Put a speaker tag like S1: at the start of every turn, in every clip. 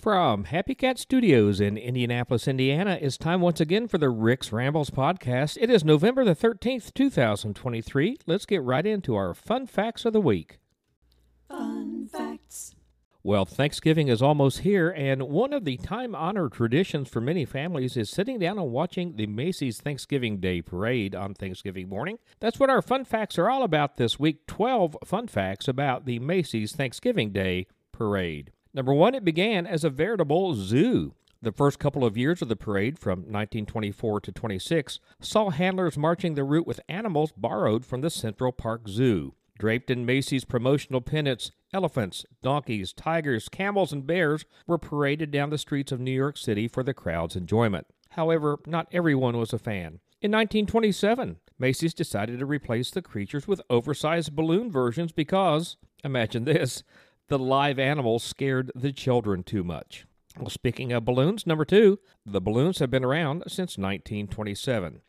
S1: From Happy Cat Studios in Indianapolis, Indiana, it's time once again for the Rick's Rambles podcast. It is November the 13th, 2023. Let's get right into our fun facts of the week.
S2: Fun facts.
S1: Well, Thanksgiving is almost here, and one of the time honored traditions for many families is sitting down and watching the Macy's Thanksgiving Day Parade on Thanksgiving morning. That's what our fun facts are all about this week 12 fun facts about the Macy's Thanksgiving Day Parade. Number one, it began as a veritable zoo. The first couple of years of the parade, from 1924 to 26, saw handlers marching the route with animals borrowed from the Central Park Zoo. Draped in Macy's promotional pennants, elephants, donkeys, tigers, camels, and bears were paraded down the streets of New York City for the crowd's enjoyment. However, not everyone was a fan. In 1927, Macy's decided to replace the creatures with oversized balloon versions because, imagine this, the live animals scared the children too much. Well, speaking of balloons, number two, the balloons have been around since 1927.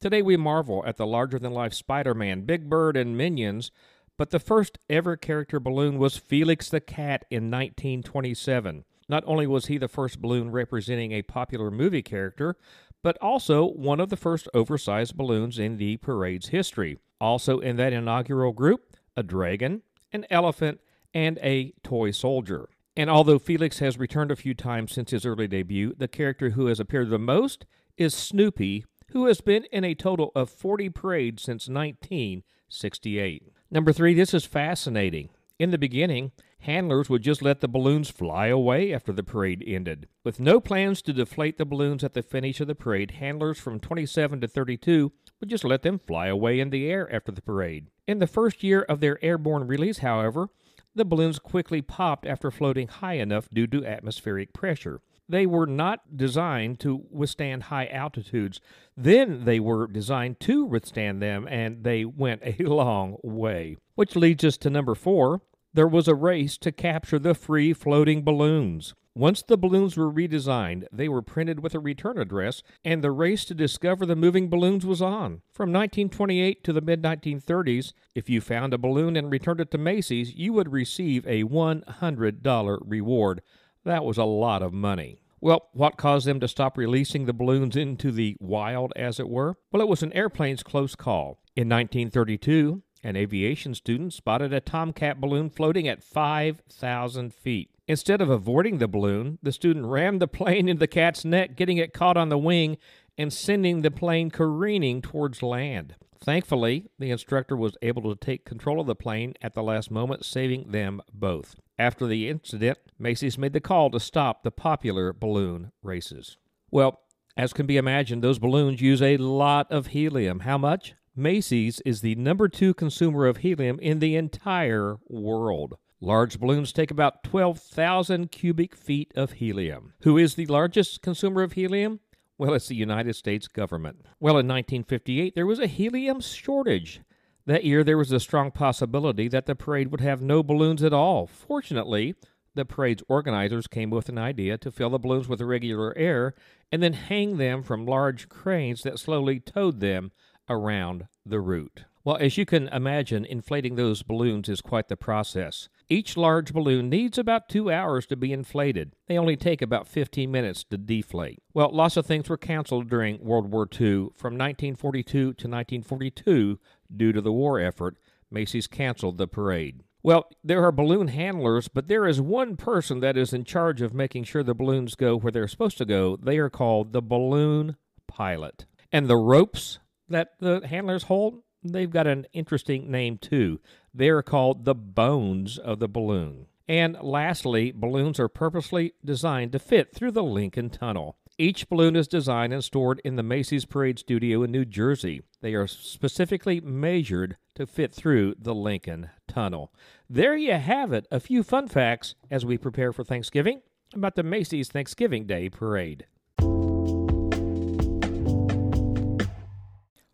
S1: Today we marvel at the larger than life Spider Man, Big Bird, and Minions, but the first ever character balloon was Felix the Cat in 1927. Not only was he the first balloon representing a popular movie character, but also one of the first oversized balloons in the parade's history. Also in that inaugural group, a dragon, an elephant, and a toy soldier. And although Felix has returned a few times since his early debut, the character who has appeared the most is Snoopy, who has been in a total of 40 parades since 1968. Number three, this is fascinating. In the beginning, handlers would just let the balloons fly away after the parade ended. With no plans to deflate the balloons at the finish of the parade, handlers from 27 to 32 would just let them fly away in the air after the parade. In the first year of their airborne release, however, the balloons quickly popped after floating high enough due to atmospheric pressure. They were not designed to withstand high altitudes. Then they were designed to withstand them, and they went a long way. Which leads us to number four. There was a race to capture the free floating balloons. Once the balloons were redesigned, they were printed with a return address, and the race to discover the moving balloons was on. From 1928 to the mid 1930s, if you found a balloon and returned it to Macy's, you would receive a $100 reward. That was a lot of money. Well, what caused them to stop releasing the balloons into the wild, as it were? Well, it was an airplane's close call. In 1932, an aviation student spotted a Tomcat balloon floating at 5,000 feet. Instead of avoiding the balloon, the student rammed the plane into the cat's neck, getting it caught on the wing and sending the plane careening towards land. Thankfully, the instructor was able to take control of the plane at the last moment, saving them both. After the incident, Macy's made the call to stop the popular balloon races. Well, as can be imagined, those balloons use a lot of helium. How much? Macy's is the number two consumer of helium in the entire world. Large balloons take about 12,000 cubic feet of helium. Who is the largest consumer of helium? Well, it's the United States government. Well, in 1958, there was a helium shortage. That year, there was a strong possibility that the parade would have no balloons at all. Fortunately, the parade's organizers came with an idea to fill the balloons with regular air and then hang them from large cranes that slowly towed them around the route. Well, as you can imagine, inflating those balloons is quite the process. Each large balloon needs about two hours to be inflated. They only take about 15 minutes to deflate. Well, lots of things were canceled during World War II. From 1942 to 1942, due to the war effort, Macy's canceled the parade. Well, there are balloon handlers, but there is one person that is in charge of making sure the balloons go where they're supposed to go. They are called the balloon pilot. And the ropes that the handlers hold, they've got an interesting name too. They're called the bones of the balloon. And lastly, balloons are purposely designed to fit through the Lincoln Tunnel. Each balloon is designed and stored in the Macy's Parade Studio in New Jersey. They are specifically measured to fit through the Lincoln Tunnel. There you have it, a few fun facts as we prepare for Thanksgiving about the Macy's Thanksgiving Day Parade.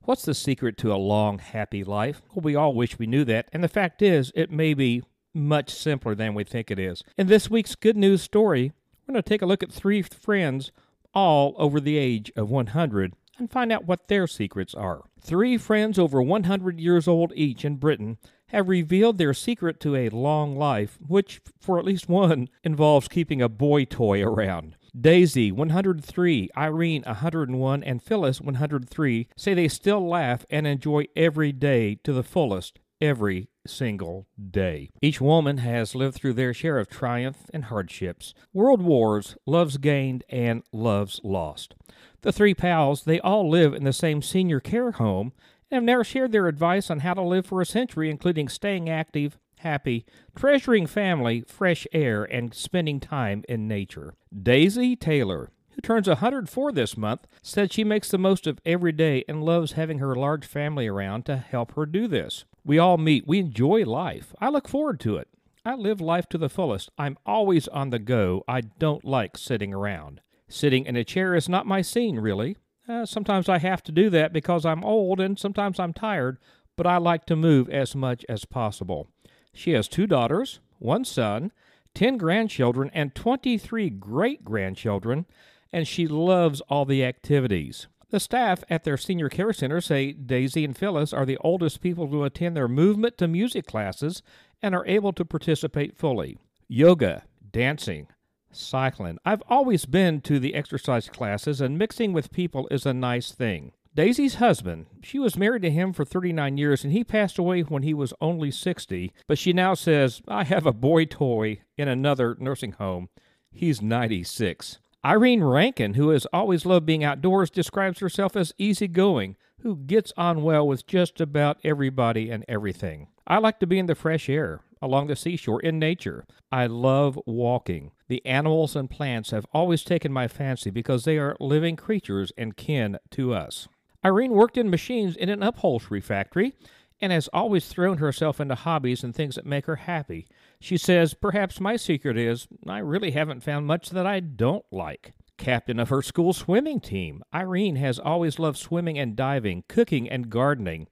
S1: What's the secret to a long, happy life? Well, we all wish we knew that, and the fact is, it may be much simpler than we think it is. In this week's good news story, we're going to take a look at three friends, all over the age of 100, and find out what their secrets are. Three friends over 100 years old each in Britain have revealed their secret to a long life, which, for at least one, involves keeping a boy toy around. Daisy, 103, Irene, 101, and Phyllis, 103, say they still laugh and enjoy every day to the fullest every single day. Each woman has lived through their share of triumph and hardships, world wars, loves gained, and loves lost. The three pals, they all live in the same senior care home and have never shared their advice on how to live for a century, including staying active, happy, treasuring family, fresh air, and spending time in nature. Daisy Taylor, who turns 104 this month, said she makes the most of every day and loves having her large family around to help her do this. We all meet, we enjoy life. I look forward to it. I live life to the fullest. I'm always on the go. I don't like sitting around. Sitting in a chair is not my scene, really. Uh, sometimes I have to do that because I'm old and sometimes I'm tired, but I like to move as much as possible. She has two daughters, one son, 10 grandchildren, and 23 great grandchildren, and she loves all the activities. The staff at their senior care center say Daisy and Phyllis are the oldest people to attend their movement to music classes and are able to participate fully. Yoga, dancing, cycling. I've always been to the exercise classes, and mixing with people is a nice thing. Daisy's husband, she was married to him for 39 years and he passed away when he was only 60, but she now says, I have a boy toy in another nursing home. He's 96. Irene Rankin, who has always loved being outdoors, describes herself as easygoing, who gets on well with just about everybody and everything. I like to be in the fresh air, along the seashore, in nature. I love walking. The animals and plants have always taken my fancy because they are living creatures and kin to us. Irene worked in machines in an upholstery factory and has always thrown herself into hobbies and things that make her happy. She says, Perhaps my secret is I really haven't found much that I don't like. Captain of her school swimming team, Irene has always loved swimming and diving, cooking and gardening.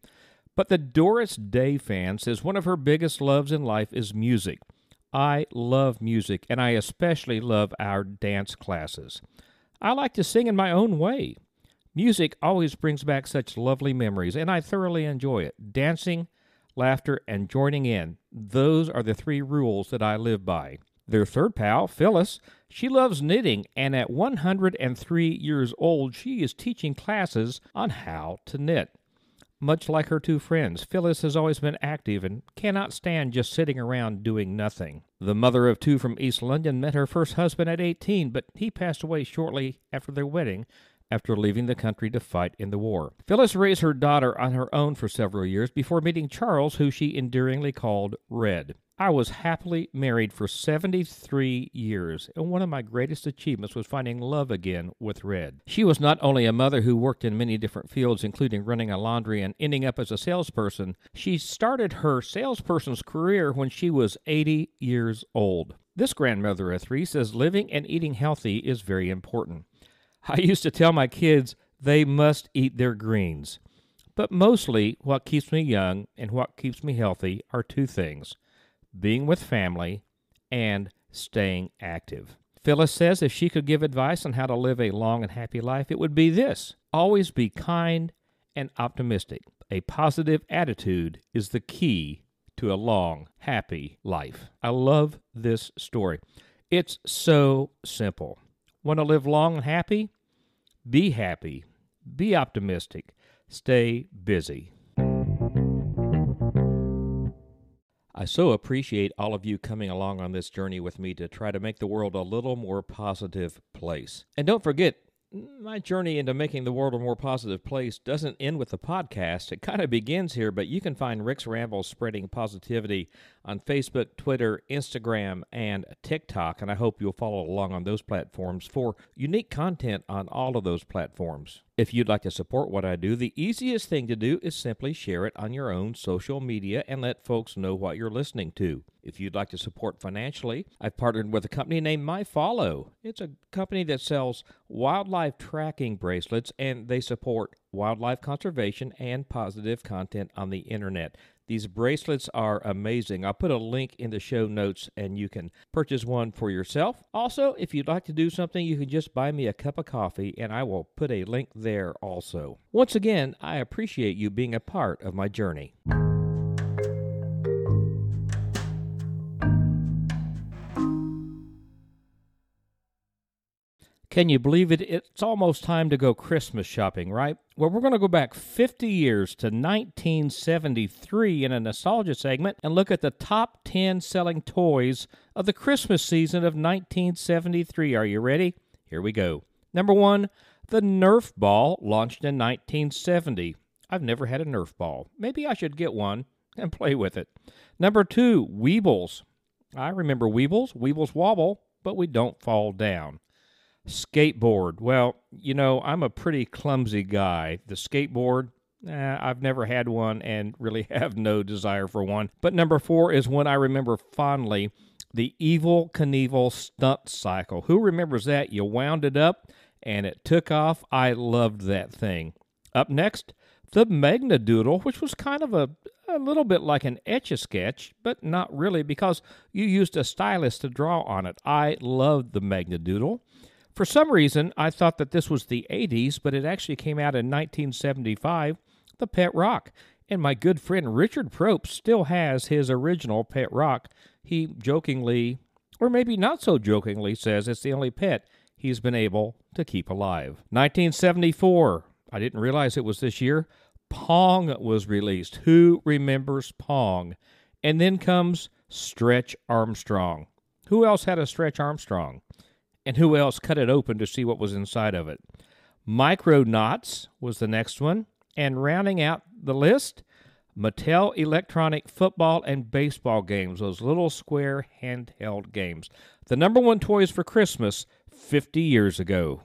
S1: But the Doris Day fan says one of her biggest loves in life is music. I love music, and I especially love our dance classes. I like to sing in my own way. Music always brings back such lovely memories, and I thoroughly enjoy it. Dancing, laughter, and joining in. Those are the three rules that I live by. Their third pal, Phyllis, she loves knitting, and at 103 years old, she is teaching classes on how to knit. Much like her two friends, Phyllis has always been active and cannot stand just sitting around doing nothing. The mother of two from East London met her first husband at 18, but he passed away shortly after their wedding, after leaving the country to fight in the war. Phyllis raised her daughter on her own for several years before meeting Charles, who she endearingly called Red. I was happily married for 73 years, and one of my greatest achievements was finding love again with Red. She was not only a mother who worked in many different fields, including running a laundry and ending up as a salesperson, she started her salesperson's career when she was 80 years old. This grandmother of three says living and eating healthy is very important. I used to tell my kids they must eat their greens. But mostly, what keeps me young and what keeps me healthy are two things being with family and staying active. Phyllis says if she could give advice on how to live a long and happy life, it would be this always be kind and optimistic. A positive attitude is the key to a long, happy life. I love this story. It's so simple. Want to live long and happy? Be happy. Be optimistic. Stay busy. I so appreciate all of you coming along on this journey with me to try to make the world a little more positive place. And don't forget, my journey into making the world a more positive place doesn't end with the podcast. It kind of begins here, but you can find Rick's Rambles spreading positivity on Facebook, Twitter, Instagram, and TikTok. And I hope you'll follow along on those platforms for unique content on all of those platforms. If you'd like to support what I do, the easiest thing to do is simply share it on your own social media and let folks know what you're listening to. If you'd like to support financially, I've partnered with a company named MyFahlo. It's a company that sells wildlife tracking bracelets and they support wildlife conservation and positive content on the internet. These bracelets are amazing. I'll put a link in the show notes and you can purchase one for yourself. Also, if you'd like to do something, you can just buy me a cup of coffee and I will put a link there also. Once again, I appreciate you being a part of my journey. Can you believe it? It's almost time to go Christmas shopping, right? Well, we're going to go back 50 years to 1973 in a nostalgia segment and look at the top 10 selling toys of the Christmas season of 1973. Are you ready? Here we go. Number one, the Nerf ball launched in 1970. I've never had a Nerf ball. Maybe I should get one and play with it. Number two, Weebles. I remember Weebles. Weebles wobble, but we don't fall down. Skateboard. Well, you know, I'm a pretty clumsy guy. The skateboard, eh, I've never had one and really have no desire for one. But number four is one I remember fondly the Evel Knievel stunt cycle. Who remembers that? You wound it up and it took off. I loved that thing. Up next, the Magna Doodle, which was kind of a, a little bit like an etch a sketch, but not really because you used a stylus to draw on it. I loved the Magna Doodle. For some reason, I thought that this was the 80s, but it actually came out in 1975, the Pet Rock. And my good friend Richard Propst still has his original Pet Rock. He jokingly, or maybe not so jokingly, says it's the only pet he's been able to keep alive. 1974, I didn't realize it was this year. Pong was released. Who remembers Pong? And then comes Stretch Armstrong. Who else had a Stretch Armstrong? And who else cut it open to see what was inside of it? Micronauts was the next one. And rounding out the list, Mattel Electronic Football and Baseball games, those little square handheld games. The number one toys for Christmas 50 years ago.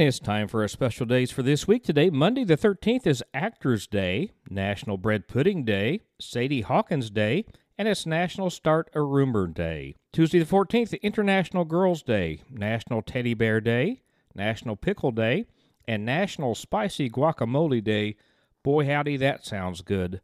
S1: It's time for our special days for this week. Today, Monday the 13th, is Actors Day, National Bread Pudding Day, Sadie Hawkins Day, and it's National Start a Rumor Day. Tuesday the 14th, International Girls Day, National Teddy Bear Day, National Pickle Day, and National Spicy Guacamole Day. Boy, howdy, that sounds good.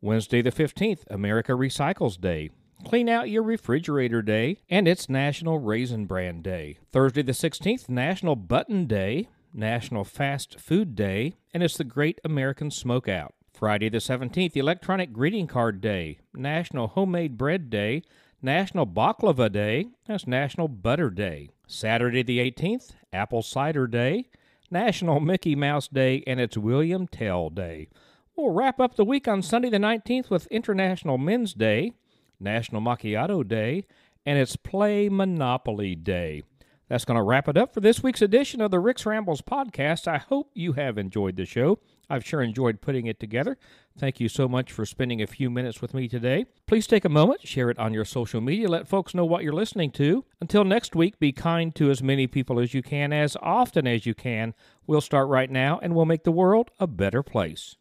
S1: Wednesday the 15th, America Recycles Day. Clean out your refrigerator day, and it's National Raisin Bran Day. Thursday the 16th, National Button Day, National Fast Food Day, and it's the Great American Smokeout. Friday the 17th, Electronic Greeting Card Day, National Homemade Bread Day, National Baklava Day, that's National Butter Day. Saturday the 18th, Apple Cider Day, National Mickey Mouse Day, and it's William Tell Day. We'll wrap up the week on Sunday the 19th with International Men's Day, National Macchiato Day, and it's Play Monopoly Day. That's going to wrap it up for this week's edition of the Rick's Rambles podcast. I hope you have enjoyed the show. I've sure enjoyed putting it together. Thank you so much for spending a few minutes with me today. Please take a moment, share it on your social media, let folks know what you're listening to. Until next week, be kind to as many people as you can, as often as you can. We'll start right now, and we'll make the world a better place.